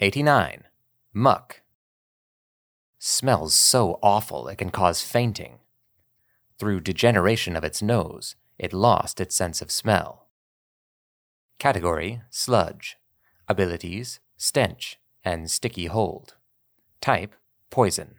89. Muk. Smells so awful it can cause fainting. Through degeneration of its nose, it lost its sense of smell. Category Sludge. Abilities Stench and Sticky Hold. Type Poison.